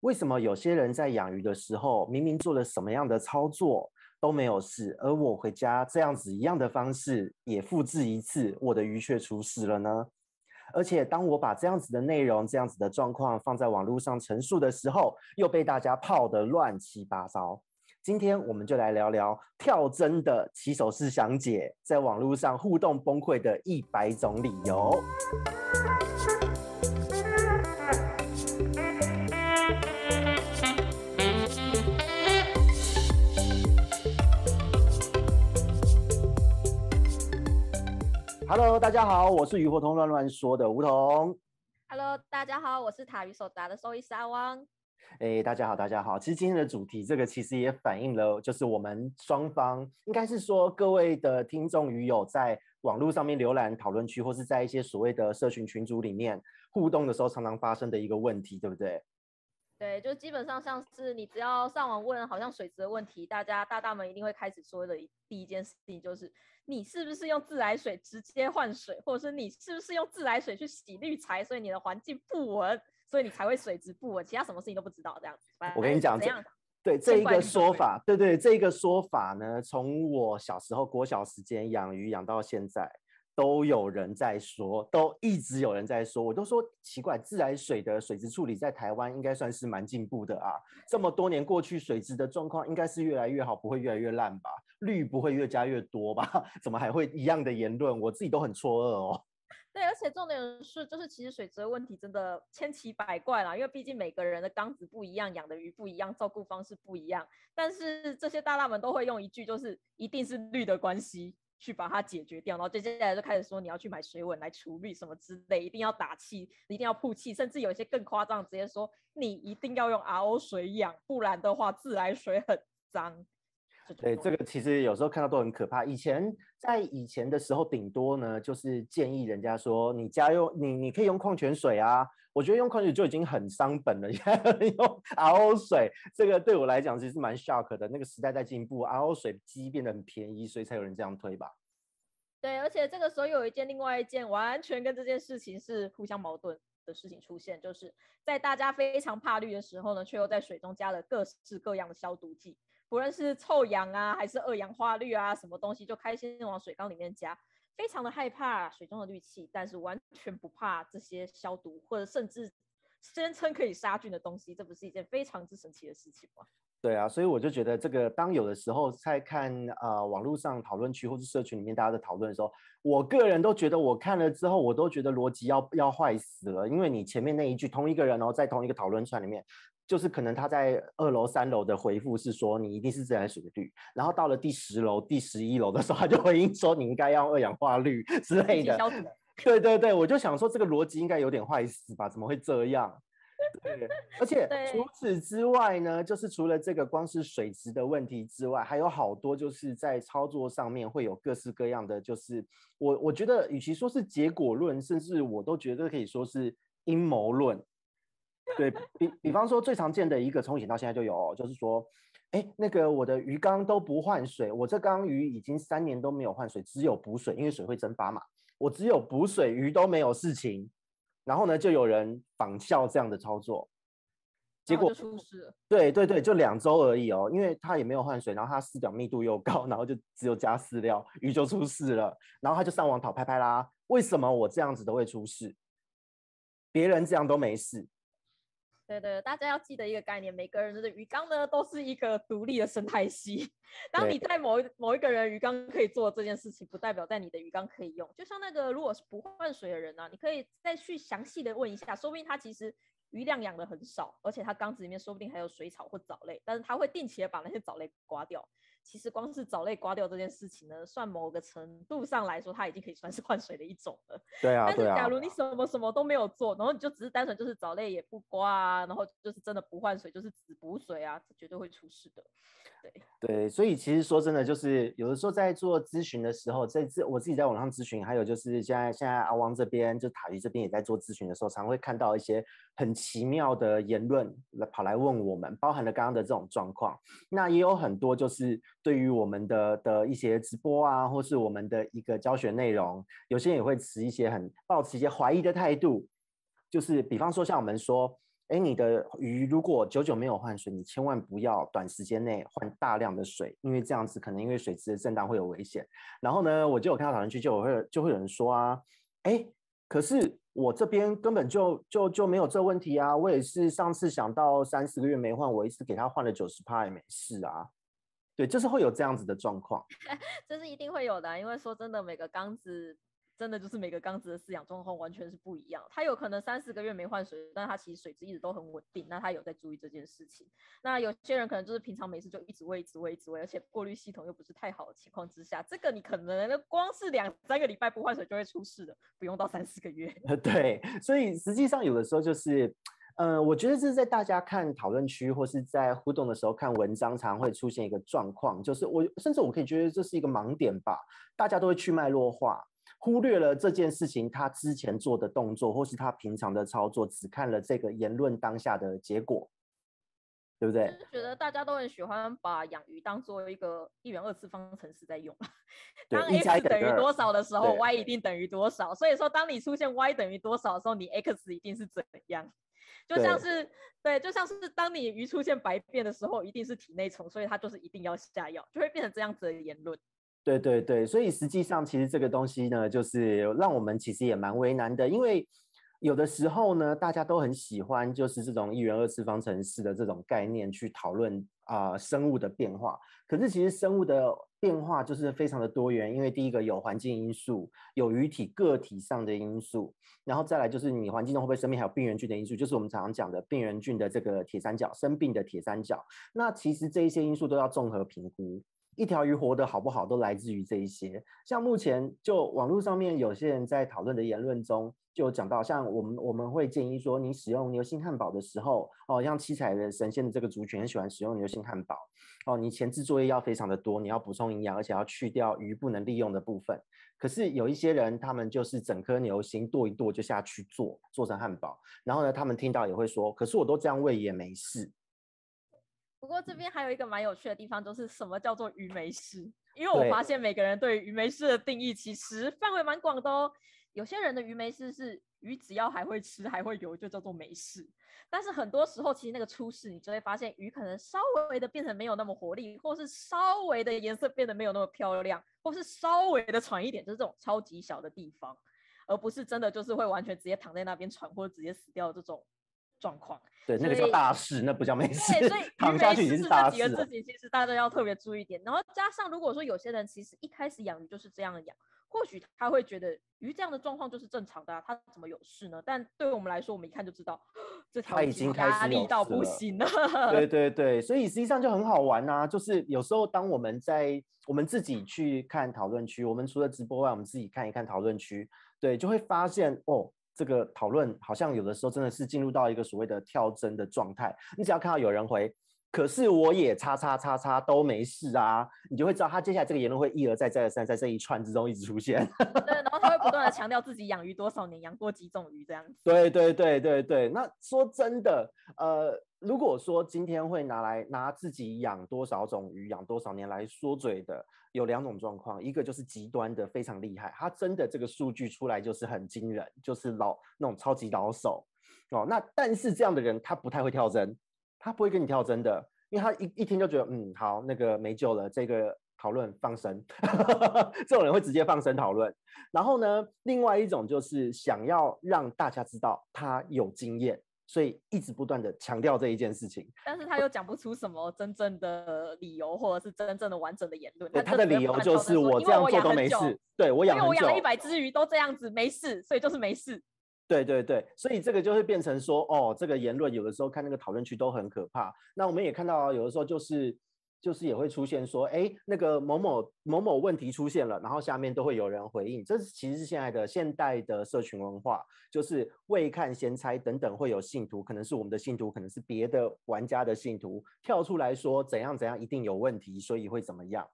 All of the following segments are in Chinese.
为什么有些人在养鱼的时候，明明做了什么样的操作都没有事，而我回家这样子一样的方式也复制一次，我的鱼却出事了呢？而且当我把这样子的内容、这样子的状况放在网络上陈述的时候，又被大家泡得乱七八糟。今天我们就来聊聊跳针的起手式详解，在网络上互动崩溃的一百种理由。Hello，大家好，我是鱼活通乱乱说的梧桐。Hello，大家好，我是塔鱼手札的兽医师阿汪。哎，大家好，大家好。其实今天的主题，这个其实也反映了，就是我们双方，应该是说各位的听众鱼友在网络上面浏览讨论区，或是在一些所谓的社群群组里面互动的时候，常常发生的一个问题，对不对？对，就基本上像是你只要上网问，好像水质的问题，大家大大们一定会开始说的第一件事情就是，你是不是用自来水直接换水，或者是你是不是用自来水去洗滤材，所以你的环境不稳，所以你才会水质不稳，其他什么事情都不知道这样子。我跟你讲，这样对这一个说法，对对，这一个说法呢，从我小时候国小时间养鱼养到现在。都有人在说，都一直有人在说，我都说奇怪，自来水的水质处理在台湾应该算是蛮进步的啊。这么多年过去，水质的状况应该是越来越好，不会越来越烂吧？氯不会越加越多吧？怎么还会一样的言论？我自己都很错愕哦。对，而且重点是，就是其实水质的问题真的千奇百怪啦，因为毕竟每个人的缸子不一样，养的鱼不一样，照顾方式不一样。但是这些大大们都会用一句，就是一定是氯的关系。去把它解决掉，然后接下来就开始说你要去买水稳来除氯什么之类，一定要打气，一定要曝气，甚至有一些更夸张，直接说你一定要用 RO 水养，不然的话自来水很脏。对，这个其实有时候看到都很可怕。以前在以前的时候，顶多呢就是建议人家说你家用你你可以用矿泉水啊，我觉得用矿泉水就已经很伤本了，现在用 RO 水，这个对我来讲其实蛮 shock 的。那个时代在进步，RO 水机变得很便宜，所以才有人这样推吧。对，而且这个时候有一件另外一件完全跟这件事情是互相矛盾的事情出现，就是在大家非常怕氯的时候呢，却又在水中加了各式各样的消毒剂，不论是臭氧啊，还是二氧化氯啊，什么东西就开心往水缸里面加，非常的害怕水中的氯气，但是完全不怕这些消毒或者甚至宣称可以杀菌的东西，这不是一件非常之神奇的事情吗？对啊，所以我就觉得这个，当有的时候在看呃网络上讨论区或是社群里面大家的讨论的时候，我个人都觉得我看了之后，我都觉得逻辑要要坏死了，因为你前面那一句同一个人哦，在同一个讨论串里面，就是可能他在二楼三楼的回复是说你一定是自来水的氯，然后到了第十楼第十一楼的时候，他就回应说你应该要用二氧化氯之类的。对对对，我就想说这个逻辑应该有点坏死吧？怎么会这样？对，而且除此之外呢，就是除了这个光是水质的问题之外，还有好多就是在操作上面会有各式各样的，就是我我觉得与其说是结果论，甚至我都觉得可以说是阴谋论。对比，比方说最常见的一个从以前到现在就有，就是说，哎，那个我的鱼缸都不换水，我这缸鱼已经三年都没有换水，只有补水，因为水会蒸发嘛，我只有补水，鱼都没有事情。然后呢，就有人仿效这样的操作，结果出事。对对对，就两周而已哦，因为他也没有换水，然后他饲料密度又高，然后就只有加饲料，鱼就出事了。然后他就上网讨拍拍啦，为什么我这样子都会出事？别人这样都没事。对对，大家要记得一个概念，每个人的鱼缸呢都是一个独立的生态系。当你在某一某一个人鱼缸可以做这件事情，不代表在你的鱼缸可以用。就像那个如果是不换水的人呢、啊，你可以再去详细的问一下，说不定他其实鱼量养的很少，而且他缸子里面说不定还有水草或藻类，但是他会定期的把那些藻类刮掉。其实光是藻类刮掉这件事情呢，算某个程度上来说，它已经可以算是换水的一种了。对啊，但是假如你什么什么都没有做，然后你就只是单纯就是藻类也不刮啊，然后就是真的不换水，就是只补水啊，这绝对会出事的。对对，所以其实说真的，就是有的时候在做咨询的时候，在自我自己在网上咨询，还有就是现在现在阿汪这边就塔鱼这边也在做咨询的时候，常会看到一些很奇妙的言论来跑来问我们，包含了刚刚的这种状况。那也有很多就是对于我们的的一些直播啊，或是我们的一个教学内容，有些人也会持一些很抱持一些怀疑的态度，就是比方说像我们说。哎，你的鱼如果久久没有换水，你千万不要短时间内换大量的水，因为这样子可能因为水质的震荡会有危险。然后呢，我就有看到讨论区就有会就会有人说啊，哎，可是我这边根本就就就没有这问题啊，我也是上次想到三四个月没换，我一次给他换了九十趴也没事啊。对，就是会有这样子的状况，这是一定会有的啊，因为说真的，每个缸子。真的就是每个缸子的饲养状况完全是不一样，它有可能三四个月没换水，但它其实水质一直都很稳定，那它有在注意这件事情。那有些人可能就是平常没事就一直喂、一直喂、一直喂，而且过滤系统又不是太好的情况之下，这个你可能光是两三个礼拜不换水就会出事的，不用到三四个月。对，所以实际上有的时候就是，呃，我觉得这是在大家看讨论区或是在互动的时候看文章，常会出现一个状况，就是我甚至我可以觉得这是一个盲点吧，大家都会去脉络化。忽略了这件事情，他之前做的动作，或是他平常的操作，只看了这个言论当下的结果，对不对？觉得大家都很喜欢把养鱼当做一个一元二次方程式在用。当 x 等于多少的时候，y 一定等于多少。所以说，当你出现 y 等于多少的时候，你 x 一定是怎样？就像是对，对，就像是当你鱼出现白变的时候，一定是体内虫，所以它就是一定要下药，就会变成这样子的言论。对对对，所以实际上其实这个东西呢，就是让我们其实也蛮为难的，因为有的时候呢，大家都很喜欢就是这种一元二次方程式的这种概念去讨论啊、生物的变化。可是其实生物的变化就是非常的多元，因为第一个有环境因素，有鱼体个体上的因素，然后再来就是你环境中会不会生病，还有病原菌的因素，就是我们常常讲的病原菌的这个铁三角，生病的铁三角。那其实这一些因素都要综合评估。一条鱼活得好不好，都来自于这一些。像目前就网络上面有些人在讨论的言论中，就讲到，像我们我们会建议说，你使用牛心汉堡的时候，哦，像七彩的神仙的这个族群很喜欢使用牛心汉堡，哦，你前置作业要非常的多，你要补充营养，而且要去掉鱼不能利用的部分。可是有一些人，他们就是整颗牛心剁一剁就下去做，做成汉堡，然后呢，他们听到也会说，可是我都这样喂也没事。不过这边还有一个蛮有趣的地方，就是什么叫做鱼没事？因为我发现每个人对鱼没事的定义其实范围蛮广的哦。有些人的鱼没事是鱼只要还会吃还会游就叫做没事，但是很多时候其实那个出事，你就会发现鱼可能稍微的变成没有那么活力，或是稍微的颜色变得没有那么漂亮，或是稍微的喘一点，就是这种超级小的地方，而不是真的就是会完全直接躺在那边喘或者直接死掉这种。状况，对，那个叫大事，那不叫没事。对，所以躺下去已经是大事。这几个事情其实大家要特别注意点。然后加上，如果说有些人其实一开始养鱼就是这样养，或许他会觉得鱼这样的状况就是正常的啊，他怎么有事呢？但对我们来说，我们一看就知道这条已经压力到不行了。对 对对，所以实际上就很好玩呐，就是有时候当我们在我们自己去看讨论区，我们除了直播外，我们自己看一看讨论区，对，就会发现哦。这个讨论好像有的时候真的是进入到一个所谓的跳针的状态。你只要看到有人回，可是我也叉叉叉叉都没事啊，你就会知道他接下来这个言论会一而再再而三在这一串之中一直出现。对，然后他会不断的强调自己养鱼多少年，养过几种鱼这样子。对对对对对，那说真的，呃。如果说今天会拿来拿自己养多少种鱼，养多少年来说嘴的，有两种状况，一个就是极端的非常厉害，他真的这个数据出来就是很惊人，就是老那种超级老手哦。那但是这样的人他不太会跳针，他不会跟你跳针的，因为他一一听就觉得嗯好，那个没救了，这个讨论放生，这种人会直接放生讨论。然后呢，另外一种就是想要让大家知道他有经验。所以一直不断的强调这一件事情，但是他又讲不出什么真正的理由，或者是真正的完整的言论。对，他的理由就是我这样做都没事，对我养，因为我养了一百只鱼都这样子没事，所以就是没事。对对对，所以这个就会变成说，哦，这个言论有的时候看那个讨论区都很可怕。那我们也看到有的时候就是。就是也会出现说，哎，那个某某某某问题出现了，然后下面都会有人回应。这是其实是现在的现代的社群文化，就是未看先猜等等，会有信徒，可能是我们的信徒，可能是别的玩家的信徒，跳出来说怎样怎样一定有问题，所以会怎么样。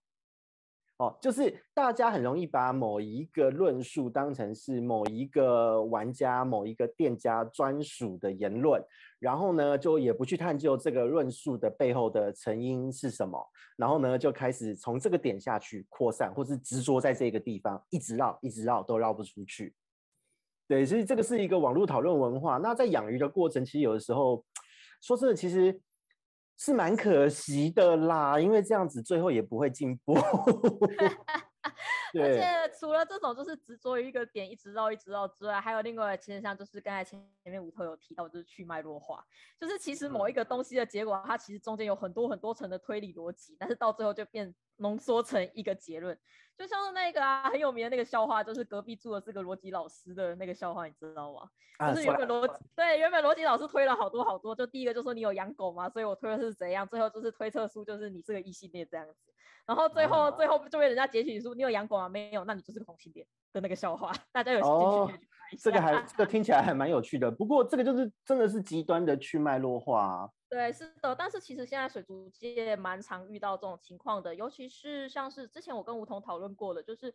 哦，就是大家很容易把某一个论述当成是某一个玩家、某一个店家专属的言论，然后呢，就也不去探究这个论述的背后的成因是什么，然后呢，就开始从这个点下去扩散，或是执着在这个地方，一直绕，一直绕，都绕不出去。对，所以这个是一个网络讨论文化。那在养鱼的过程，其实有的时候说真的，其实是蛮可惜的啦，因为这样子最后也不会进步。而且除了这种就是执着于一个点，一直绕一直绕之外，还有另外一个现象，就是刚才前前面吴头有提到，就是去脉络化，就是其实某一个东西的结果，它其实中间有很多很多层的推理逻辑，但是到最后就变浓缩成一个结论。就像是那个啊，很有名的那个笑话，就是隔壁住的是个逻辑老师的那个笑话，你知道吗？啊、就是原本逻辑对，原本逻辑老师推了好多好多，就第一个就说你有养狗吗？所以我推的是怎样，最后就是推测出就是你是个异性恋这样子，然后最后、啊、最后就被人家截取出你有养狗吗？没有，那你就是个同性恋的那个笑话，大家有兴趣可以去看一下。这个还 这个听起来还蛮有趣的，不过这个就是真的是极端的去脉络化、啊。对，是的，但是其实现在水族界蛮常遇到这种情况的，尤其是像是之前我跟梧桐讨论过的，就是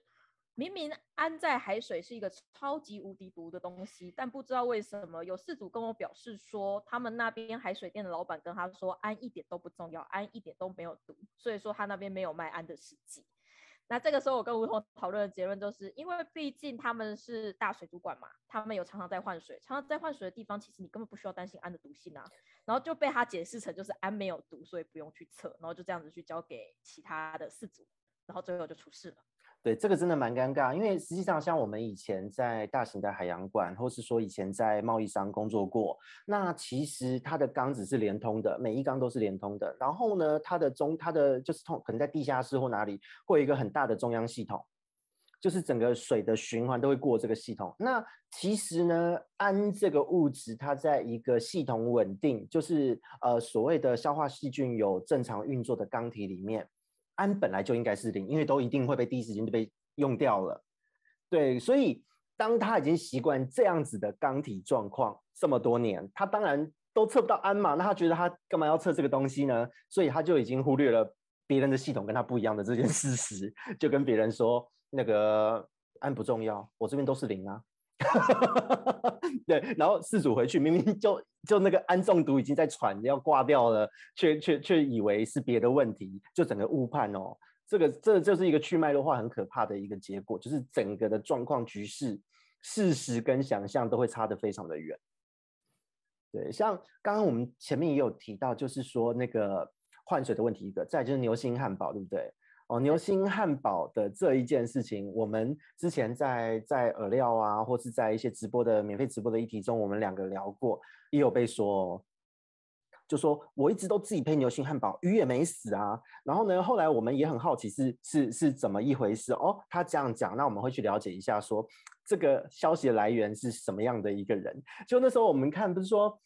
明明氨在海水是一个超级无敌毒的东西，但不知道为什么有饲主跟我表示说，他们那边海水店的老板跟他说，氨一点都不重要，氨一点都没有毒，所以说他那边没有卖氨的试剂。那这个时候，我跟吴桐讨论的结论就是，因为毕竟他们是大水族馆嘛，他们有常常在换水，常常在换水的地方，其实你根本不需要担心氨的毒性啊。然后就被他解释成就是氨没有毒，所以不用去测，然后就这样子去交给其他的四组，然后最后就出事了。对，这个真的蛮尴尬，因为实际上像我们以前在大型的海洋馆，或是说以前在贸易商工作过，那其实它的缸子是连通的，每一缸都是连通的。然后呢，它的中，它的就是通，可能在地下室或哪里，会有一个很大的中央系统，就是整个水的循环都会过这个系统。那其实呢，氨这个物质，它在一个系统稳定，就是呃所谓的消化细菌有正常运作的缸体里面。氨本来就应该是零，因为都一定会被第一时间就被用掉了。对，所以当他已经习惯这样子的缸体状况这么多年，他当然都测不到氨嘛，那他觉得他干嘛要测这个东西呢？所以他就已经忽略了别人的系统跟他不一样的这件事实，就跟别人说那个氨不重要，我这边都是零啊。对，然后饲主回去，明明就就那个氨中毒已经在喘要挂掉了，却却却以为是别的问题，就整个误判哦。这个这就是一个去脉络化很可怕的一个结果，就是整个的状况局势，事实跟想象都会差得非常的远。对，像刚刚我们前面也有提到，就是说那个换水的问题一个，再就是牛心汉堡，对不对？哦，牛心汉堡的这一件事情，我们之前在在饵料啊，或是在一些直播的免费直播的议题中，我们两个聊过，也有被说，就说我一直都自己配牛心汉堡，鱼也没死啊。然后呢，后来我们也很好奇是是是怎么一回事哦。他这样讲，那我们会去了解一下说，说这个消息的来源是什么样的一个人。就那时候我们看，不是说。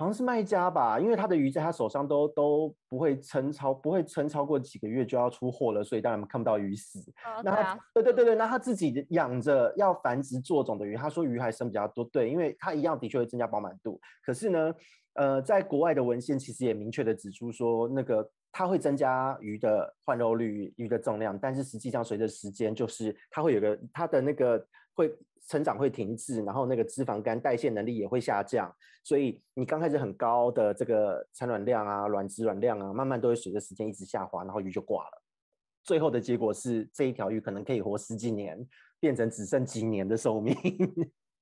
好像是卖家吧，因为他的鱼在他手上都都不会撑超，不会撑超过几个月就要出货了，所以当然看不到鱼死。哦、那他、啊、对对对对，那他自己养着要繁殖做种的鱼，他说鱼还生比较多，对，因为他一样的确会增加饱满度。可是呢，呃，在国外的文献其实也明确的指出说，那个它会增加鱼的换肉率、鱼的重量，但是实际上随着时间，就是它会有个它的那个。会成长会停滞，然后那个脂肪肝代谢能力也会下降，所以你刚开始很高的这个产卵量啊、卵子卵量啊，慢慢都会随着时间一直下滑，然后鱼就挂了。最后的结果是这一条鱼可能可以活十几年，变成只剩几年的寿命。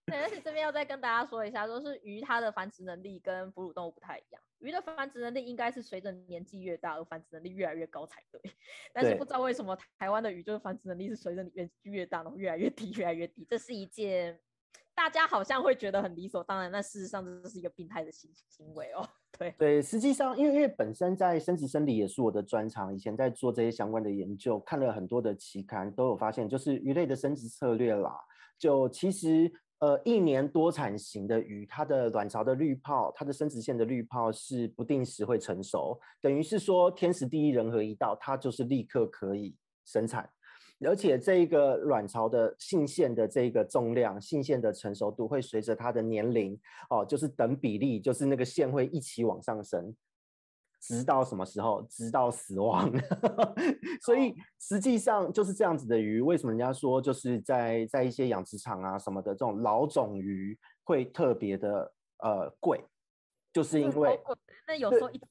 对，而且这边要再跟大家说一下，就是鱼它的繁殖能力跟哺乳动物不太一样。鱼的繁殖能力应该是随着年纪越大而繁殖能力越来越高才对，但是不知道为什么台湾的鱼就是繁殖能力是随着你年纪越大然后越来越低，越来越低。这是一件大家好像会觉得很理所当然，但事实上这是一个病态的行行为哦。对对，实际上因为因为本身在生殖生理也是我的专长，以前在做这些相关的研究，看了很多的期刊都有发现，就是鱼类的生殖策略啦，就其实。呃，一年多产型的鱼，它的卵巢的滤泡，它的生殖腺的滤泡是不定时会成熟，等于是说天时地利人和一到，它就是立刻可以生产，而且这一个卵巢的性腺的这个重量，性腺的成熟度会随着它的年龄哦，就是等比例，就是那个线会一起往上升。直到什么时候？直到死亡。所以实际上就是这样子的鱼。为什么人家说就是在在一些养殖场啊什么的这种老种鱼会特别的呃贵？就是因为那有时候一只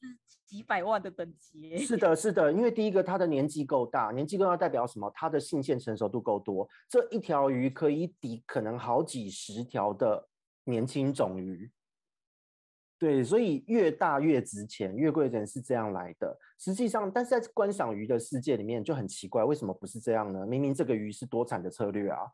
几百万的等级。是的，是的，因为第一个它的年纪够大，年纪够大代表什么？它的性腺成熟度够多，这一条鱼可以抵可能好几十条的年轻种鱼。对，所以越大越值钱，越贵的人是这样来的。实际上，但是在观赏鱼的世界里面就很奇怪，为什么不是这样呢？明明这个鱼是多产的策略啊。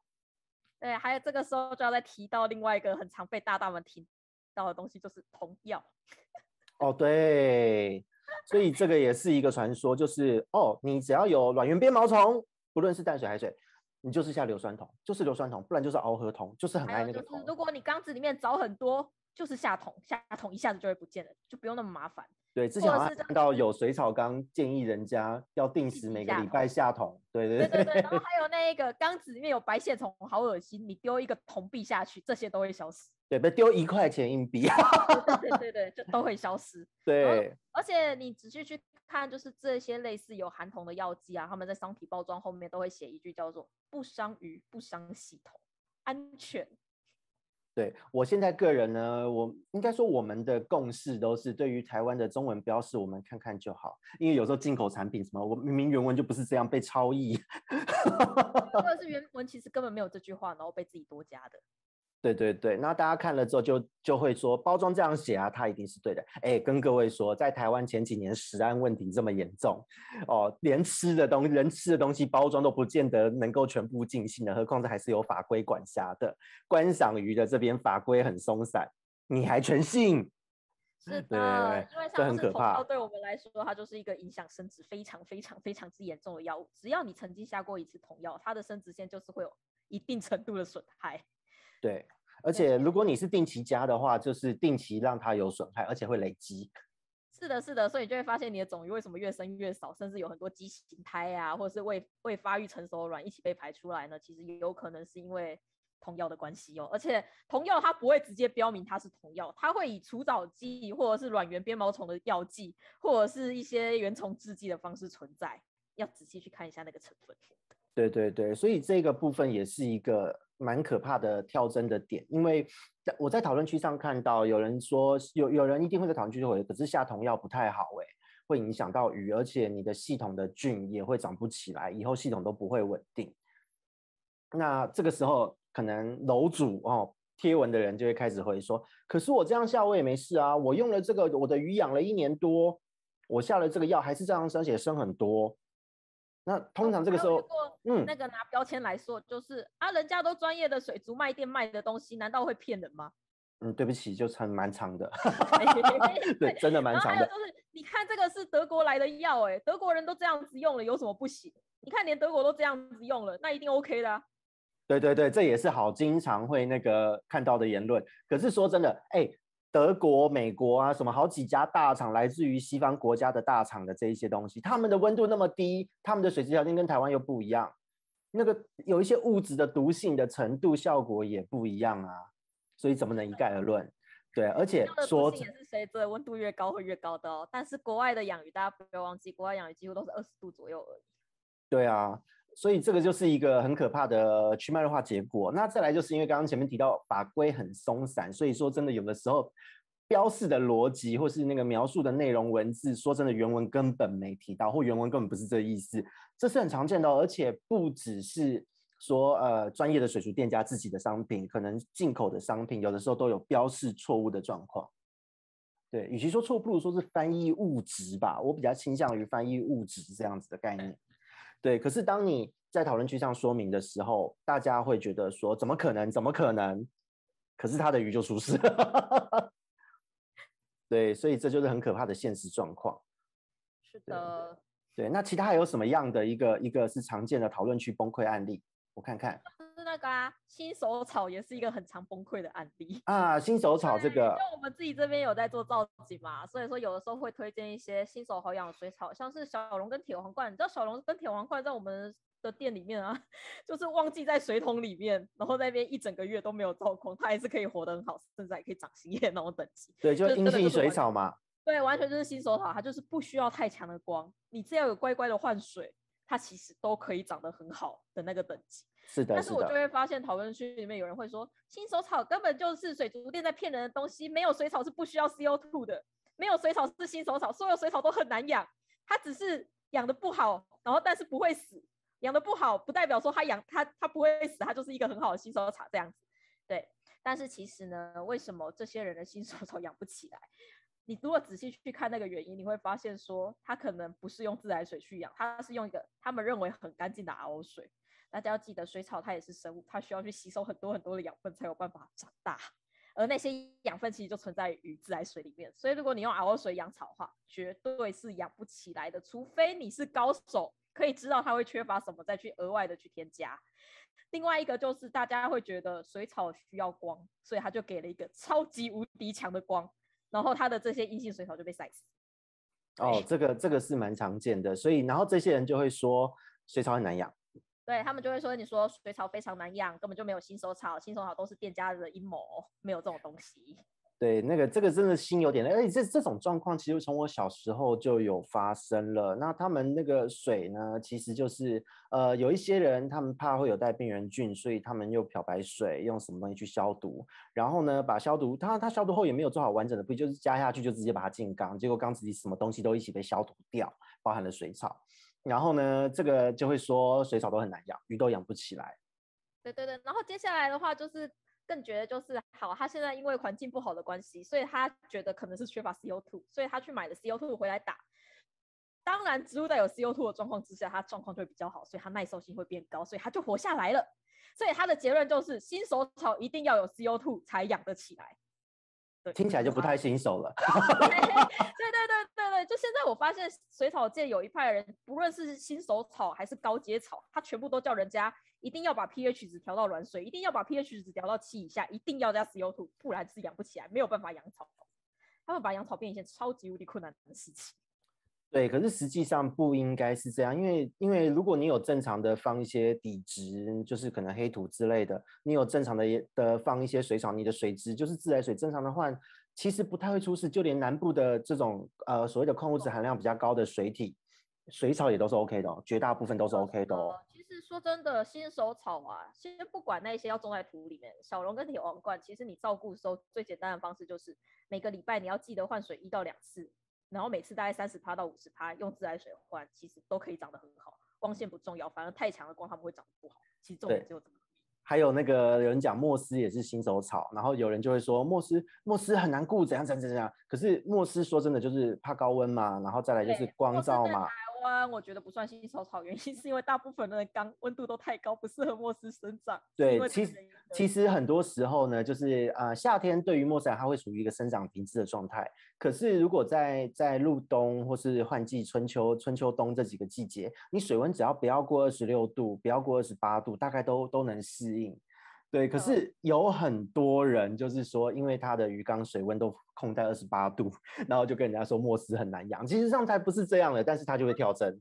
对，还有这个时候就要再提到另外一个很常被大大们提到的东西，就是童药。哦，对，所以这个也是一个传说，就是哦，你只要有卵圆鞭毛虫，不论是淡水海水，你就是下硫酸铜，就是硫酸铜，不然就是螯合铜，就是很爱那个铜。如果你缸子里面找很多。就是下桶，下桶一下子就会不见了，就不用那么麻烦。对，之前我看到有水草缸建议人家要定时每个礼拜下桶。对 对对，对。然后还有那一个缸子里面有白蟹虫，好恶心，你丢一个铜币下去，这些都会消失。对，不丢一块钱硬币。对对对对，就都会消失。对。而且你仔细去看，就是这些类似有含铜的药剂啊，他们在商品包装后面都会写一句叫做“不伤鱼，不伤系统，安全”。对，我现在个人呢，我应该说我们的共识都是，对于台湾的中文标示，我们看看就好。因为有时候进口产品什么，我明明原文就不是这样被抄译，或者是原文其实根本没有这句话，然后被自己多加的。对对对，那大家看了之后就就会说包装这样写啊，它一定是对的。哎，跟各位说，在台湾前几年食安问题这么严重哦，连吃的东西，人吃的东西包装都不见得能够全部尽信的，何况这还是有法规管辖的。观赏鱼的这边法规很松散，你还全信？是的，因为这很可怕。对我们来说，它就是一个影响生殖非常非常非常之严重的药物。只要你曾经下过一次童药，它的生殖腺就是会有一定程度的损害。对，而且如果你是定期加的话，就是定期让它有损害，而且会累积。是的，是的，所以你就会发现你的种鱼为什么越生越少，甚至有很多畸形胎啊，或者是未未发育成熟的卵一起被排出来呢？其实有可能是因为同药的关系哦。而且同药它不会直接标明它是同药，它会以除藻剂或者是卵圆鞭毛虫的药剂，或者是一些原虫制剂的方式存在，要仔细去看一下那个成分。对对对，所以这个部分也是一个。蛮可怕的跳针的点，因为在我在讨论区上看到有人说，有有人一定会在讨论区回，可是下童药不太好哎，会影响到鱼，而且你的系统的菌也会长不起来，以后系统都不会稳定。那这个时候可能楼主哦贴文的人就会开始回说，可是我这样下我也没事啊，我用了这个我的鱼养了一年多，我下了这个药还是这样生，而且生很多。那通常这个时候，嗯，那个拿标签来说，就是、嗯、啊，人家都专业的水族卖店卖的东西，难道会骗人吗？嗯，对不起，就成蛮长的，对，真的蛮长的。就是你看这个是德国来的药，哎，德国人都这样子用了，有什么不行？你看连德国都这样子用了，那一定 OK 的、啊。对对对，这也是好经常会那个看到的言论。可是说真的，哎、欸。德国、美国啊，什么好几家大厂，来自于西方国家的大厂的这一些东西，他们的温度那么低，他们的水质条件跟台湾又不一样，那个有一些物质的毒性的程度、效果也不一样啊，所以怎么能一概而论？对，而且说也是随着温度越高会越高的哦。但是国外的养鱼，大家不要忘记，国外养鱼几乎都是二十度左右而已。对啊。所以这个就是一个很可怕的去脉络化结果。那再来就是因为刚刚前面提到法规很松散，所以说真的有的时候标示的逻辑或是那个描述的内容文字，说真的原文根本没提到，或原文根本不是这意思，这是很常见的。而且不只是说呃专业的水族店家自己的商品，可能进口的商品有的时候都有标示错误的状况。对，与其说错，不如说是翻译误植吧。我比较倾向于翻译误植这样子的概念。对，可是当你在讨论区上说明的时候，大家会觉得说，怎么可能？怎么可能？可是他的鱼就出事了。对，所以这就是很可怕的现实状况。是的。对，那其他还有什么样的一个一个是常见的讨论区崩溃案例？我看看。那个啊，新手草也是一个很常崩溃的案例 啊。新手草这个，因为我们自己这边有在做造景嘛，所以说有的时候会推荐一些新手好养的水草，像是小龙跟铁皇冠。你知道小龙跟铁皇冠在我们的店里面啊，就是忘记在水桶里面，然后在那边一整个月都没有照空，它还是可以活得很好，甚至还可以长新叶那种等级。对，就阴性水草嘛。对，完全就是新手草，它就是不需要太强的光，你只要有乖乖的换水，它其实都可以长得很好的那个等级。是的，但是我就会发现讨论区里面有人会说，新手草根本就是水族店在骗人的东西，没有水草是不需要 CO2 的，没有水草是新手草，所有水草都很难养，它只是养的不好，然后但是不会死，养的不好不代表说它养它它不会死，它就是一个很好的新手草这样子。对，但是其实呢，为什么这些人的新手草养不起来？你如果仔细去看那个原因，你会发现说，他可能不是用自来水去养，他是用一个他们认为很干净的 RO 水。大家要记得，水草它也是生物，它需要去吸收很多很多的养分才有办法长大，而那些养分其实就存在于自来水里面。所以如果你用 RO 水养草的话，绝对是养不起来的，除非你是高手，可以知道它会缺乏什么，再去额外的去添加。另外一个就是大家会觉得水草需要光，所以他就给了一个超级无敌强的光。然后他的这些阴性水草就被晒死。哦，这个这个是蛮常见的，所以然后这些人就会说水草很难养。对，他们就会说，你说水草非常难养，根本就没有新手草，新手草都是店家的阴谋，没有这种东西。对，那个这个真的心有点累，而且这这种状况其实从我小时候就有发生了。那他们那个水呢，其实就是呃有一些人他们怕会有带病原菌，所以他们用漂白水用什么东西去消毒，然后呢把消毒他他消毒后也没有做好完整的，不就是加下去就直接把它进缸，结果缸子里什么东西都一起被消毒掉，包含了水草。然后呢这个就会说水草都很难养，鱼都养不起来。对对对，然后接下来的话就是。更觉得就是好，他现在因为环境不好的关系，所以他觉得可能是缺乏 CO2，所以他去买了 CO2 回来打。当然，植物在有 CO2 的状况之下，它状况就会比较好，所以它耐受性会变高，所以它就活下来了。所以他的结论就是，新手草一定要有 CO2 才养得起来。对，听起来就不太新手了。对 对对对对，就现在我发现水草界有一派人，不论是新手草还是高阶草，他全部都叫人家。一定要把 pH 值调到软水，一定要把 pH 值调到七以下，一定要加 CO2，不然是养不起来，没有办法养草。他们把养草变一件超级无敌困难的事情。对，可是实际上不应该是这样，因为因为如果你有正常的放一些底质，就是可能黑土之类的，你有正常的的放一些水草，你的水质就是自来水正常的换，其实不太会出事。就连南部的这种呃所谓的矿物质含量比较高的水体，水草也都是 OK 的哦，绝大部分都是 OK 的哦。说真的，新手草啊，先不管那些要种在土里面，小龙跟铁王冠，其实你照顾的时候最简单的方式就是每个礼拜你要记得换水一到两次，然后每次大概三十趴到五十趴，用自来水换，其实都可以长得很好。光线不重要，反而太强的光它们会长得不好。其实重点只有这个。还有那个有人讲莫斯也是新手草，然后有人就会说莫斯莫斯很难顾，怎样怎样怎样。可是莫斯说真的就是怕高温嘛，然后再来就是光照嘛。我觉得不算新手草，原 因是因为大部分的缸温度都太高，不适合莫斯生长。对，其实其实很多时候呢，就是呃夏天对于莫斯来它会属于一个生长停滞的状态。可是如果在在入冬或是换季春秋春秋冬这几个季节，你水温只要不要过二十六度，不要过二十八度，大概都都能适应。对，可是有很多人就是说，因为他的鱼缸水温都控在二十八度，然后就跟人家说莫斯很难养。其实上才不是这样的，但是他就会跳针。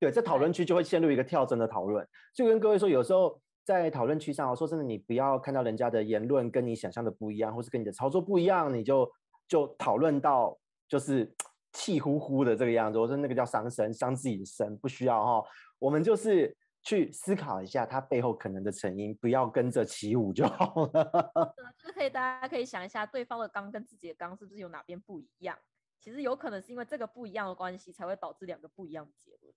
对，在讨论区就会陷入一个跳针的讨论。就跟各位说，有时候在讨论区上，说真的，你不要看到人家的言论跟你想象的不一样，或是跟你的操作不一样，你就就讨论到就是气呼呼的这个样子。我说那个叫伤身，伤自己的身，不需要哈。我们就是。去思考一下它背后可能的成因，不要跟着起舞就好了。就是可以，大家可以想一下，对方的刚跟自己的刚是不是有哪边不一样？其实有可能是因为这个不一样的关系，才会导致两个不一样的结论。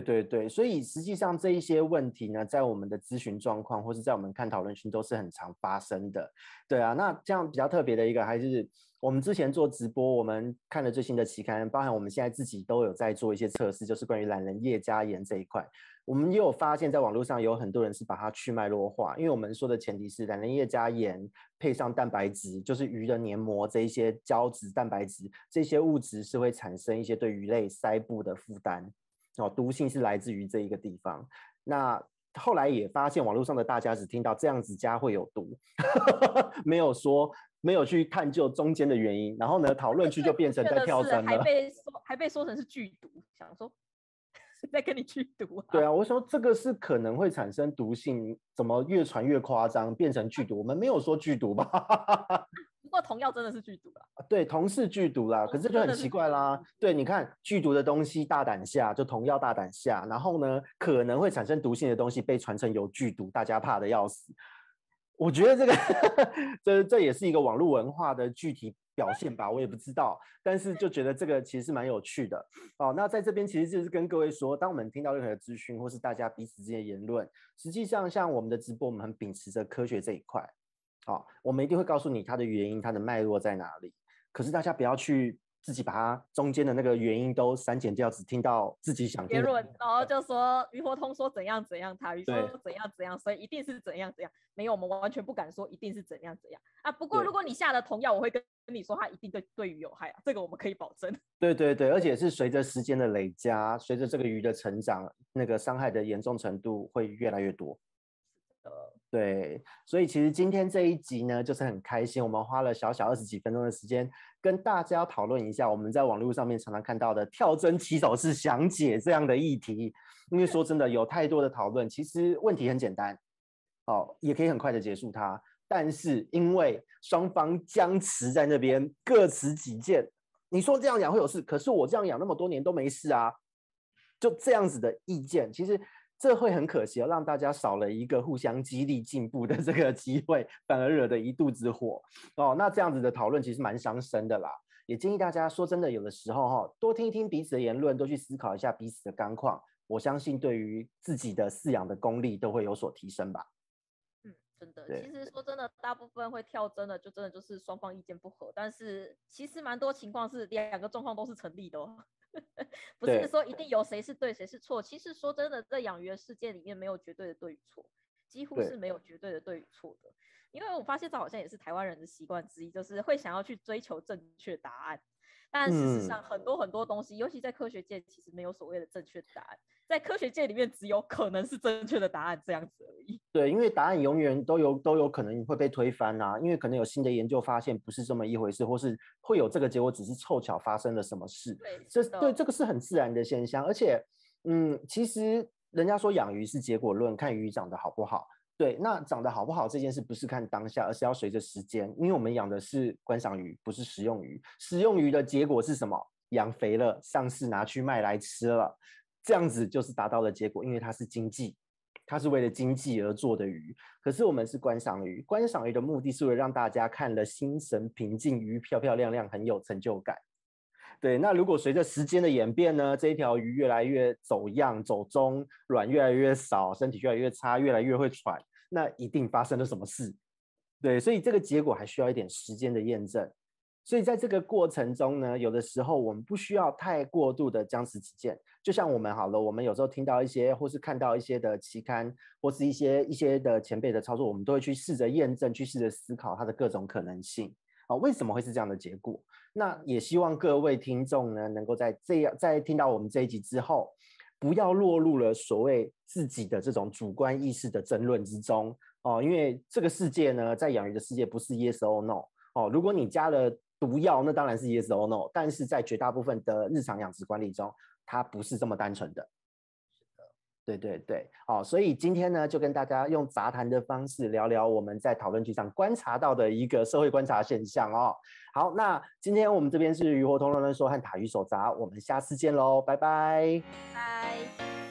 对对对，所以实际上这一些问题呢，在我们的咨询状况，或是在我们看讨论群都是很常发生的。对啊，那这样比较特别的一个，还是我们之前做直播，我们看了最新的期刊，包含我们现在自己都有在做一些测试，就是关于榄仁叶加盐这一块。我们也有发现，在网络上有很多人是把它去脉络化，因为我们说的前提是，榄仁叶加盐配上蛋白质，就是鱼的黏膜这一些胶质、蛋白质这些物质是会产生一些对鱼类鳃部的负担哦，毒性是来自于这一个地方。那后来也发现，网络上的大家只听到这样子加会有毒，没有说没有去探究中间的原因，然后呢，讨论区就变成在跳针了，还被说还被说成是剧毒，想说。在跟你剧毒啊？对啊，我说这个是可能会产生毒性，怎么越传越夸张，变成剧毒？我们没有说剧毒吧？不过同药真的是剧毒啦。对，同是剧毒啦，可是就很奇怪啦。对，你看剧毒的东西大胆下，就同药大胆下，然后呢，可能会产生毒性的东西被传成有剧毒，大家怕的要死。我觉得这个 这这也是一个网络文化的具体表现吧，我也不知道，但是就觉得这个其实是蛮有趣的。哦，那在这边其实就是跟各位说，当我们听到任何的资讯或是大家彼此之间的言论，实际上像我们的直播，我们很秉持着科学这一块。好，我们一定会告诉你它的原因，它的脉络在哪里。可是大家不要去。自己把它中间的那个原因都删减掉，只听到自己想。结论，然后就说鱼活通说怎样怎样，塔鱼说怎样怎样，所以一定是怎样怎样。没有，我们完全不敢说一定是怎样怎样啊。不过如果你下了同药，我会跟你说它一定对对鱼有害啊，这个我们可以保证。对对对，而且是随着时间的累加，随着这个鱼的成长，那个伤害的严重程度会越来越多。是的。对，所以其实今天这一集呢，就是很开心，我们花了小小二十几分钟的时间。跟大家讨论一下，我们在网络上面常常看到的跳针起手式详解这样的议题。因为说真的，有太多的讨论，其实问题很简单，哦，也可以很快的结束它。但是因为双方僵持在那边，各持己见。你说这样养会有事，可是我这样养那么多年都没事啊，就这样子的意见，其实。这会很可惜哦，让大家少了一个互相激励进步的 这个机会，反而惹得一肚子火哦。那这样子的讨论其实蛮伤身的啦。也建议大家说真的，有的时候哈，多听一听彼此的言论，多去思考一下彼此的钢况。我相信对于自己的饲养的功力都会有所提升吧。嗯，真的。其实说真的，大部分会跳针的，就真的就是双方意见不合。但是其实蛮多情况是两个状况都是成立的哦。不是说一定有谁是对谁是错，其实说真的，在养鱼的世界里面没有绝对的对与错，几乎是没有绝对的对与错的。因为我发现这好像也是台湾人的习惯之一，就是会想要去追求正确答案。但事实上，很多很多东西，嗯，尤其在科学界，其实没有所谓的正确答案。在科学界里面，只有可能是正确的答案这样子而已。对，因为答案永远都有都有可能会被推翻啊，因为可能有新的研究发现不是这么一回事，或是会有这个结果，只是凑巧发生了什么事。对，这对这个是很自然的现象。而且，嗯，其实人家说养鱼是结果论，看鱼长得好不好。对，那长得好不好这件事不是看当下，而是要随着时间，因为我们养的是观赏鱼，不是食用鱼。食用鱼的结果是什么？养肥了，上市拿去卖来吃了。这样子就是达到了结果，因为它是经济，它是为了经济而做的鱼。可是我们是观赏鱼，观赏鱼的目的是为了让大家看了心神平静，鱼漂漂亮亮，很有成就感。对，那如果随着时间的演变呢，这一条鱼越来越走样、走中，卵越来越少，身体越来越差，越来越会喘，那一定发生了什么事？对，所以这个结果还需要一点时间的验证。所以在这个过程中呢，有的时候我们不需要太过度的僵持己见。就像我们好了，我们有时候听到一些或是看到一些的期刊，或是一些一些的前辈的操作，我们都会去试着验证，去试着思考它的各种可能性。啊，为什么会是这样的结果？那也希望各位听众呢，能够在这样在听到我们这一集之后，不要落入了所谓自己的这种主观意识的争论之中哦。因为这个世界呢，在养鱼的世界不是 yes or no 哦。如果你加了毒药那当然是 yes or no，但是在绝大部分的日常养殖管理中，它不是这么单纯的。对对对，好，所以今天呢，就跟大家用杂谈的方式聊聊我们在讨论区上观察到的一个社会观察现象哦。好，那今天我们这边是鱼活通乱乱说和塔鱼手札，我们下次见喽，拜拜。拜。